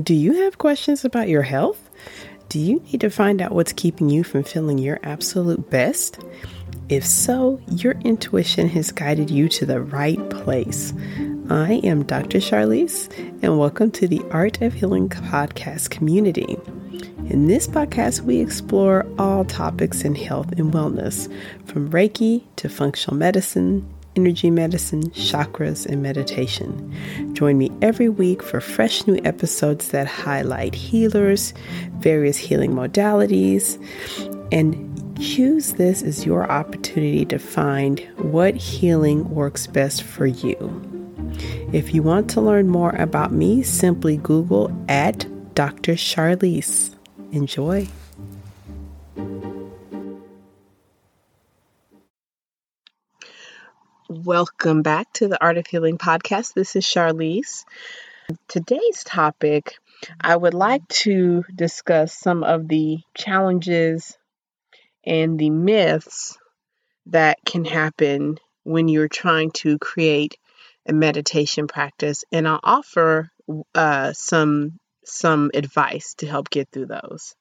Do you have questions about your health? Do you need to find out what's keeping you from feeling your absolute best? If so, your intuition has guided you to the right place. I am Dr. Charlyce, and welcome to the Art of Healing podcast community. In this podcast, we explore all topics in health and wellness, from Reiki to functional medicine, energy medicine, chakras, and meditation. Join me every week for fresh new episodes that highlight healers, various healing modalities, and choose this as your opportunity to find what healing works best for you. If you want to learn more about me, simply Google at Dr. Charlyce. Enjoy. Welcome back to the Art of Healing podcast. This is Charlyce. Today's topic, I would like to discuss some of the challenges and the myths that can happen when you're trying to create a meditation practice, and I'll offer uh, some some advice to help get through those.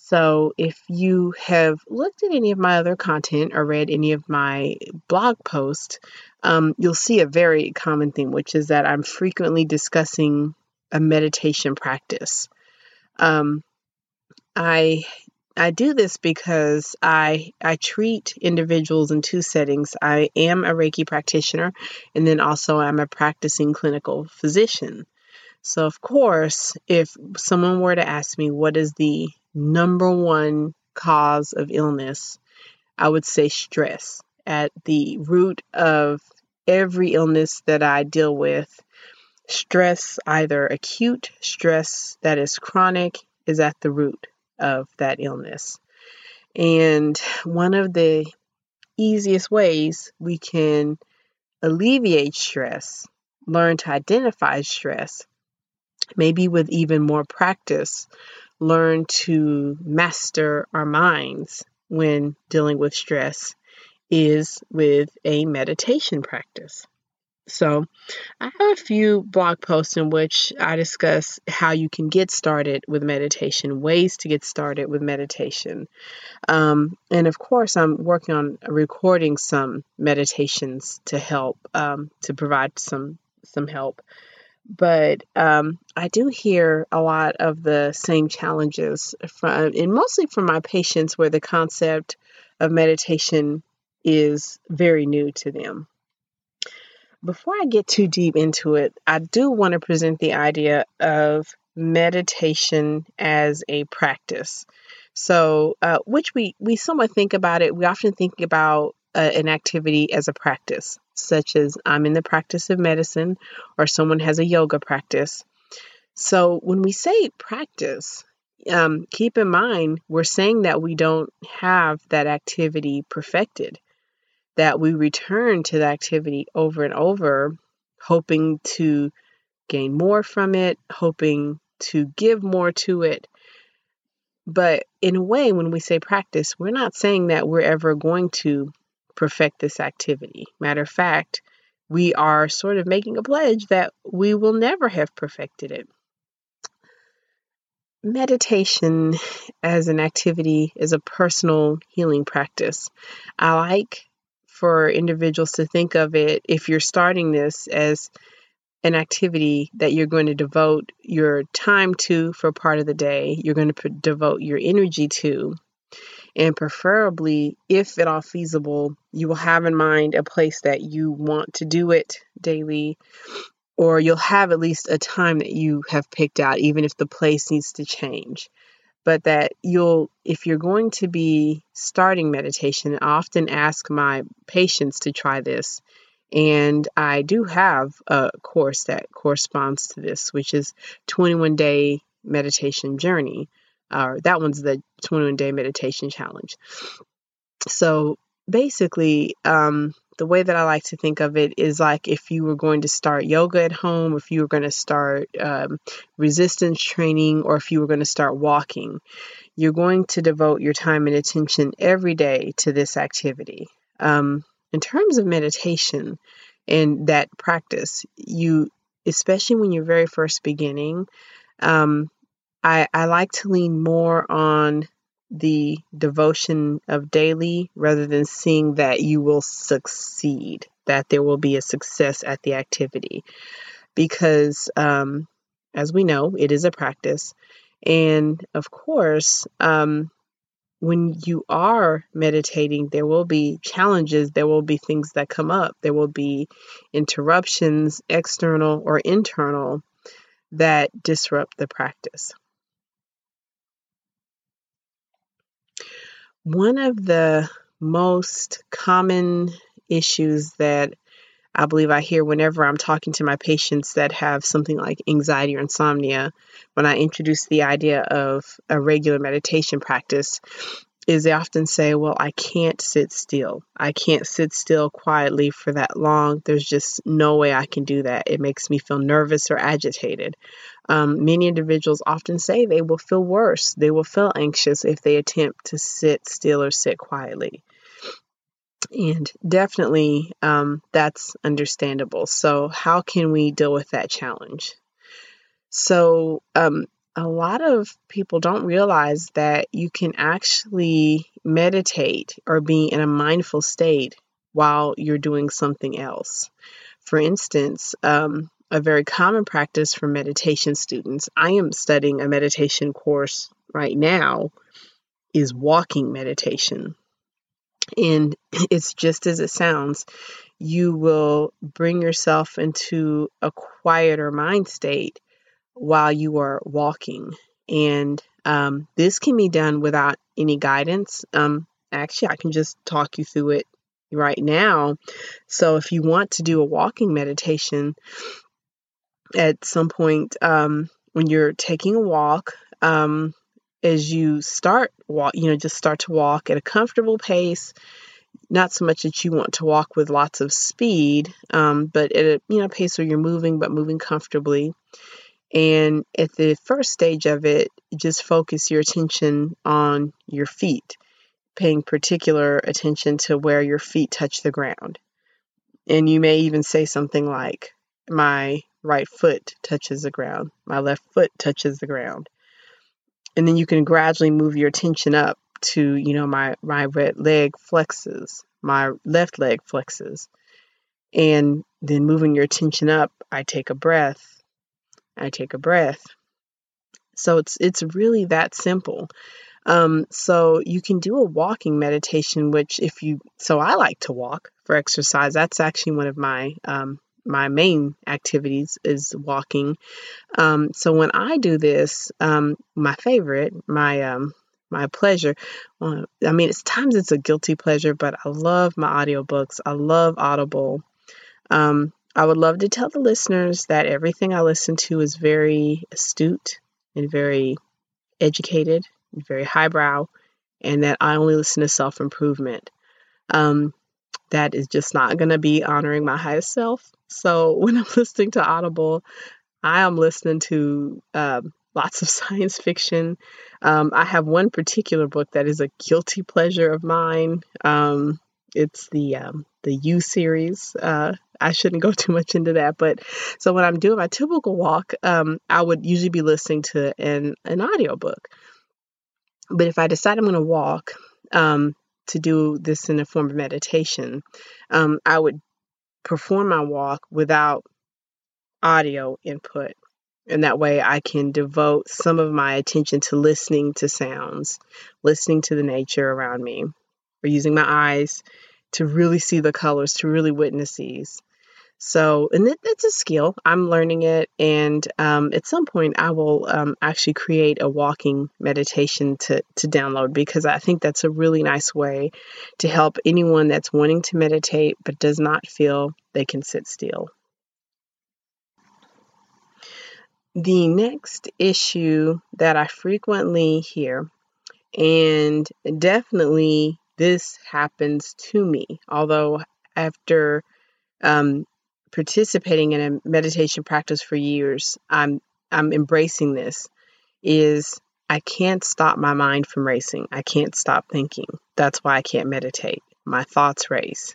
So, if you have looked at any of my other content or read any of my blog posts, um, you'll see a very common theme, which is that I'm frequently discussing a meditation practice. Um, I I do this because I I treat individuals in two settings. I am a Reiki practitioner, and then also I'm a practicing clinical physician. So, of course, if someone were to ask me what is the number one cause of illness, I would say stress. At the root of every illness that I deal with, stress, either acute stress that is chronic, is at the root of that illness. And one of the easiest ways we can alleviate stress, learn to identify stress, maybe with even more practice, learn to master our minds when dealing with stress is with a meditation practice. So, I have a few blog posts in which I discuss how you can get started with meditation, ways to get started with meditation. Um, and of course, I'm working on recording some meditations to help, um, to provide some some help but um, I do hear a lot of the same challenges from, and mostly from my patients, where the concept of meditation is very new to them. Before I get too deep into it, I do want to present the idea of meditation as a practice. So, uh, which we we somewhat think about it. We often think about uh, an activity as a practice such as I'm in the practice of medicine or someone has a yoga practice. So when we say practice, um, keep in mind we're saying that we don't have that activity perfected, that we return to the activity over and over, hoping to gain more from it, hoping to give more to it. But in a way, when we say practice, we're not saying that we're ever going to perfect this activity. Matter of fact, we are sort of making a pledge that we will never have perfected it. Meditation as an activity is a personal healing practice. I like for individuals to think of it, if you're starting this, as an activity that you're going to devote your time to for part of the day, you're going to devote your energy to, and preferably, if at all feasible, you will have in mind a place that you want to do it daily, or you'll have at least a time that you have picked out, even if the place needs to change. But that you'll, if you're going to be starting meditation, I often ask my patients to try this. And I do have a course that corresponds to this, which is 21 day meditation journey or that one's the 21 day meditation challenge. So basically, um, the way that I like to think of it is like if you were going to start yoga at home, if you were going to start um, resistance training, or if you were going to start walking, you're going to devote your time and attention every day to this activity. Um, in terms of meditation and that practice, you, especially when you're very first beginning, Um, I, I like to lean more on the devotion of daily rather than seeing that you will succeed, that there will be a success at the activity. Because, um, as we know, it is a practice. And of course, um, when you are meditating, there will be challenges, there will be things that come up, there will be interruptions, external or internal, that disrupt the practice. One of the most common issues that I believe I hear whenever I'm talking to my patients that have something like anxiety or insomnia, when I introduce the idea of a regular meditation practice, is they often say, Well, I can't sit still. I can't sit still quietly for that long. There's just no way I can do that. It makes me feel nervous or agitated. Um, many individuals often say they will feel worse. They will feel anxious if they attempt to sit still or sit quietly. And definitely um, that's understandable. So, how can we deal with that challenge? So, um, a lot of people don't realize that you can actually meditate or be in a mindful state while you're doing something else. For instance, um, a very common practice for meditation students, I am studying a meditation course right now, is walking meditation. And it's just as it sounds. You will bring yourself into a quieter mind state while you are walking. And um, this can be done without any guidance. Um, actually, I can just talk you through it right now. So, if you want to do a walking meditation at some point um, when you're taking a walk, um, as you start walk, you know, just start to walk at a comfortable pace. Not so much that you want to walk with lots of speed, um, but at a you know pace where you're moving, but moving comfortably. And at the first stage of it, just focus your attention on your feet, paying particular attention to where your feet touch the ground. And you may even say something like, My right foot touches the ground, my left foot touches the ground. And then you can gradually move your attention up to, you know, my, my right leg flexes, my left leg flexes. And then moving your attention up, I take a breath I take a breath. So it's it's really that simple. Um, so you can do a walking meditation, which if you so I like to walk for exercise. That's actually one of my um, my main activities is walking. Um, so when I do this, um, my favorite, my um, my pleasure. Uh, I mean, it's times it's a guilty pleasure, but I love my audiobooks. I love Audible. Um, I would love to tell the listeners that everything I listen to is very astute and very educated, and very highbrow, and that I only listen to self improvement. Um, that is just not going to be honoring my highest self. So when I'm listening to Audible, I am listening to um, lots of science fiction. Um, I have one particular book that is a guilty pleasure of mine. Um, it's the um, the U series. Uh, I shouldn't go too much into that, but so when I'm doing my typical walk, um, I would usually be listening to an an audiobook. But if I decide I'm going to walk um, to do this in a form of meditation, um, I would perform my walk without audio input. And that way I can devote some of my attention to listening to sounds, listening to the nature around me, or using my eyes to really see the colors, to really witness these. So, and it, it's a skill. I'm learning it, and um, at some point, I will um, actually create a walking meditation to to download because I think that's a really nice way to help anyone that's wanting to meditate but does not feel they can sit still. The next issue that I frequently hear, and definitely this happens to me, although after um, participating in a meditation practice for years, I'm I'm embracing this is I can't stop my mind from racing. I can't stop thinking. That's why I can't meditate. My thoughts race.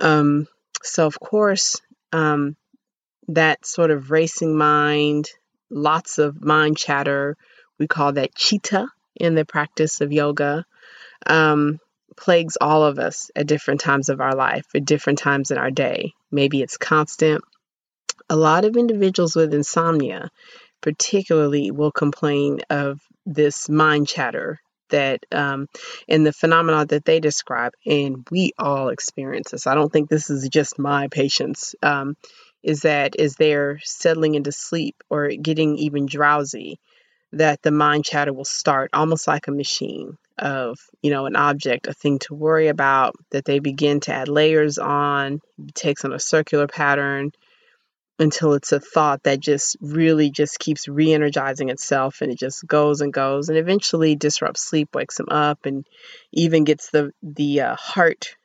Um, so of course, um, that sort of racing mind lots of mind chatter. We call that chitta in the practice of yoga. Um, plagues all of us at different times of our life, at different times in our day. Maybe it's constant. A lot of individuals with insomnia, particularly, will complain of this mind chatter that um, and the phenomena that they describe, and we all experience this. I don't think this is just my patients. Um, is that as they're settling into sleep or getting even drowsy, that the mind chatter will start almost like a machine of you know an object a thing to worry about that they begin to add layers on takes on a circular pattern until it's a thought that just really just keeps re-energizing itself and it just goes and goes and eventually disrupts sleep wakes them up and even gets the the uh, heart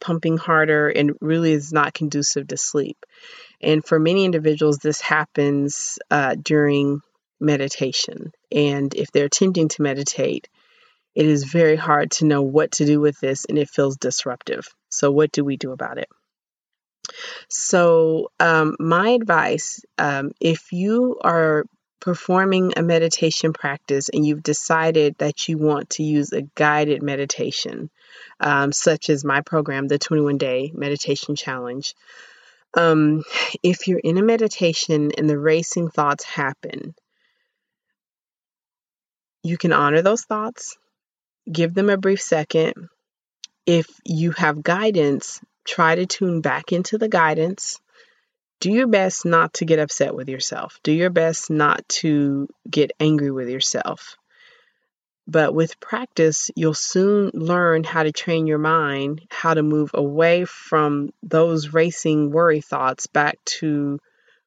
pumping harder and really is not conducive to sleep. And for many individuals this happens uh, during meditation and if they're attempting to meditate it is very hard to know what to do with this and it feels disruptive. So, what do we do about it? So, um, my advice um, if you are performing a meditation practice and you've decided that you want to use a guided meditation, um, such as my program, the 21 Day Meditation Challenge, um, if you're in a meditation and the racing thoughts happen, you can honor those thoughts give them a brief second. If you have guidance, try to tune back into the guidance. Do your best not to get upset with yourself. Do your best not to get angry with yourself. But with practice, you'll soon learn how to train your mind, how to move away from those racing worry thoughts back to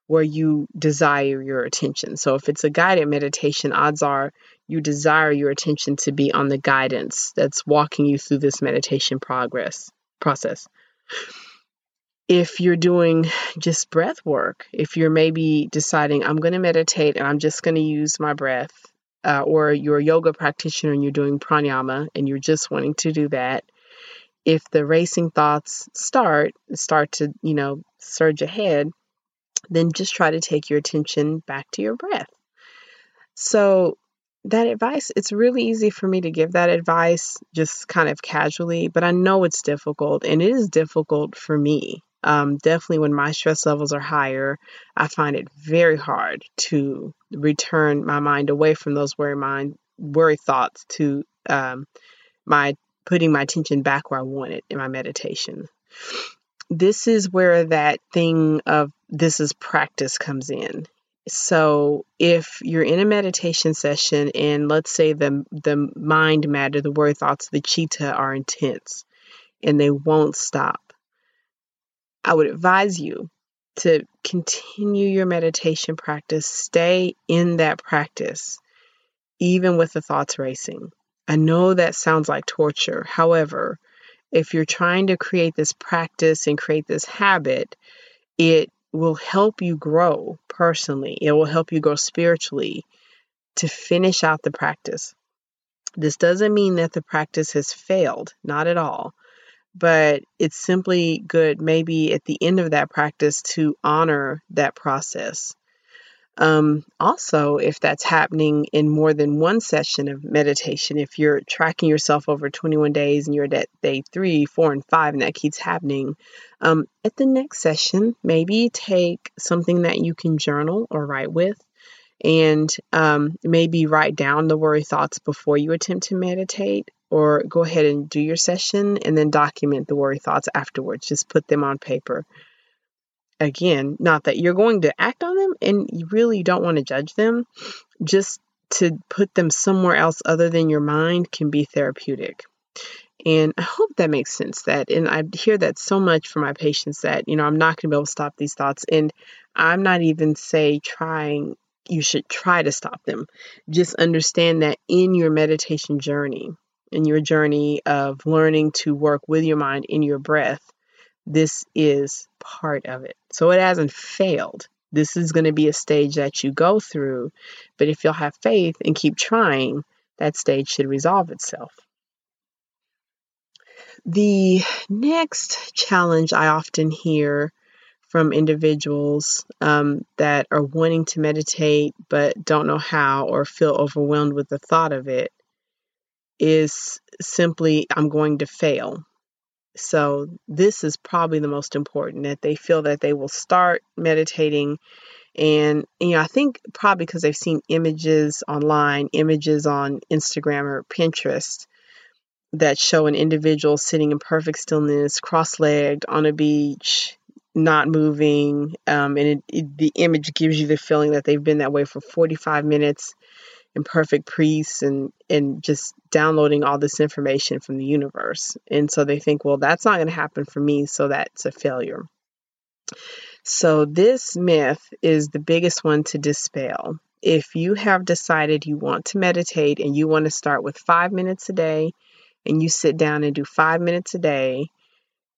where you desire your attention. So if it's a guided meditation, odds are you desire your attention to be on the guidance that's walking you through this meditation progress process. If you're doing just breath work, if you're maybe deciding I'm going to meditate and I'm just going to use my breath, uh, or you're a yoga practitioner and you're doing pranayama and you're just wanting to do that, if the racing thoughts start, start to, you know, surge ahead, then just try to take your attention back to your breath. So that advice, it's really easy for me to give that advice just kind of casually, but I know it's difficult and it is difficult for me. Um, definitely when my stress levels are higher, I find it very hard to return my mind away from those worry mind worry thoughts to um, my putting my attention back where I want it in my meditation. This is where that thing of this is practice comes in. So if you're in a meditation session and let's say the the mind matter, the worry thoughts, the chitta are intense and they won't stop, I would advise you to continue your meditation practice, stay in that practice, even with the thoughts racing. I know that sounds like torture. However, if you're trying to create this practice and create this habit, it will help you grow personally. It will help you grow spiritually to finish out the practice. This doesn't mean that the practice has failed, not at all, but it's simply good, maybe at the end of that practice, to honor that process. Um, also, if that's happening in more than one session of meditation, if you're tracking yourself over 21 days and you're at day three, four, and five, and that keeps happening, um, at the next session, maybe take something that you can journal or write with, and um, maybe write down the worry thoughts before you attempt to meditate, or go ahead and do your session and then document the worry thoughts afterwards. Just put them on paper again, not that you're going to act on them and you really don't want to judge them, just to put them somewhere else other than your mind can be therapeutic. And I hope that makes sense that and I hear that so much from my patients that, you know, I'm not going to be able to stop these thoughts and I'm not even say trying you should try to stop them. Just understand that in your meditation journey, in your journey of learning to work with your mind in your breath, this is part of it. So it hasn't failed. This is going to be a stage that you go through, but if you'll have faith and keep trying, that stage should resolve itself. The next challenge I often hear from individuals um, that are wanting to meditate but don't know how or feel overwhelmed with the thought of it is simply, I'm going to fail. So, this is probably the most important that they feel that they will start meditating. And, you know, I think probably because they've seen images online, images on Instagram or Pinterest that show an individual sitting in perfect stillness, cross legged on a beach, not moving. Um, and it, it, the image gives you the feeling that they've been that way for 45 minutes in perfect peace and and just downloading all this information from the universe. And so they think, well, that's not going to happen for me, so that's a failure. So this myth is the biggest one to dispel. If you have decided you want to meditate and you want to start with 5 minutes a day and you sit down and do 5 minutes a day,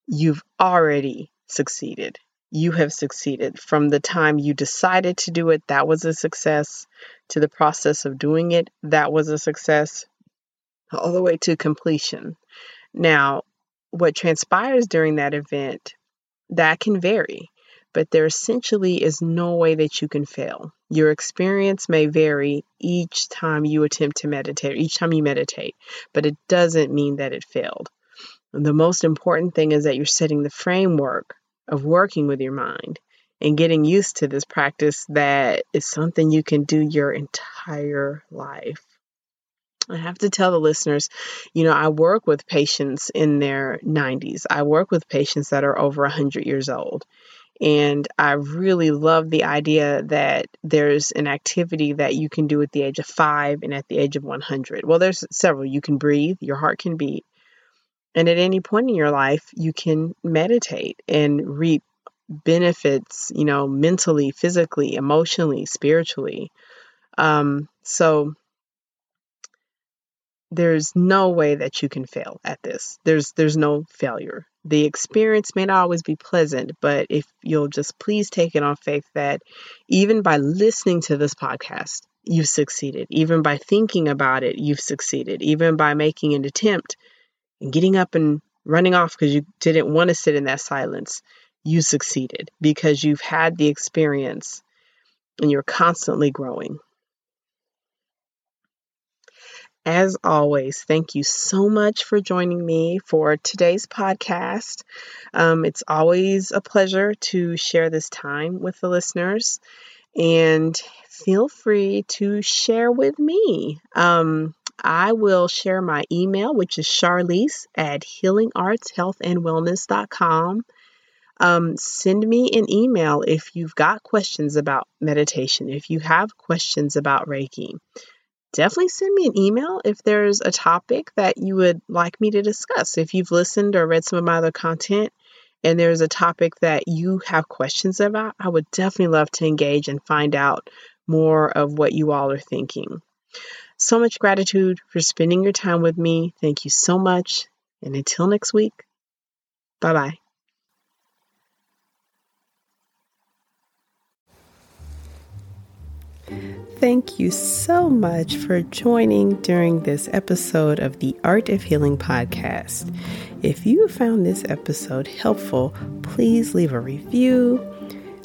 you've already succeeded you have succeeded. From the time you decided to do it, that was a success, to the process of doing it, that was a success, all the way to completion. Now, what transpires during that event, that can vary, but there essentially is no way that you can fail. Your experience may vary each time you attempt to meditate, each time you meditate, but it doesn't mean that it failed. The most important thing is that you're setting the framework of working with your mind and getting used to this practice that is something you can do your entire life. I have to tell the listeners, you know, I work with patients in their 90s. I work with patients that are over 100 years old. And I really love the idea that there's an activity that you can do at the age of five and at the age of 100. Well, there's several. You can breathe, your heart can beat, and at any point in your life, you can meditate and reap benefits, you know, mentally, physically, emotionally, spiritually. Um, so there's no way that you can fail at this. There's there's no failure. The experience may not always be pleasant, but if you'll just please take it on faith that even by listening to this podcast, you've succeeded. Even by thinking about it, you've succeeded. Even by making an attempt and getting up and running off because you didn't want to sit in that silence, you succeeded because you've had the experience and you're constantly growing. As always, thank you so much for joining me for today's podcast. Um, it's always a pleasure to share this time with the listeners, and feel free to share with me. Um, I will share my email, which is charlyce at healingartshealthandwellness.com. Um, send me an email if you've got questions about meditation, if you have questions about Reiki. Definitely send me an email if there's a topic that you would like me to discuss. If you've listened or read some of my other content and there's a topic that you have questions about, I would definitely love to engage and find out more of what you all are thinking. So much gratitude for spending your time with me. Thank you so much. And until next week, bye bye. Thank you so much for joining during this episode of the Art of Healing podcast. If you found this episode helpful, please leave a review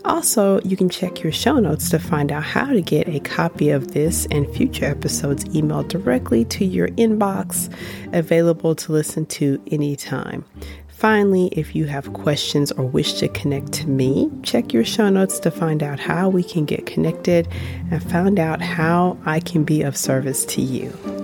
also, you can check your show notes to find out how to get a copy of this and future episodes emailed directly to your inbox, available to listen to anytime. Finally, if you have questions or wish to connect to me, check your show notes to find out how we can get connected and find out how I can be of service to you.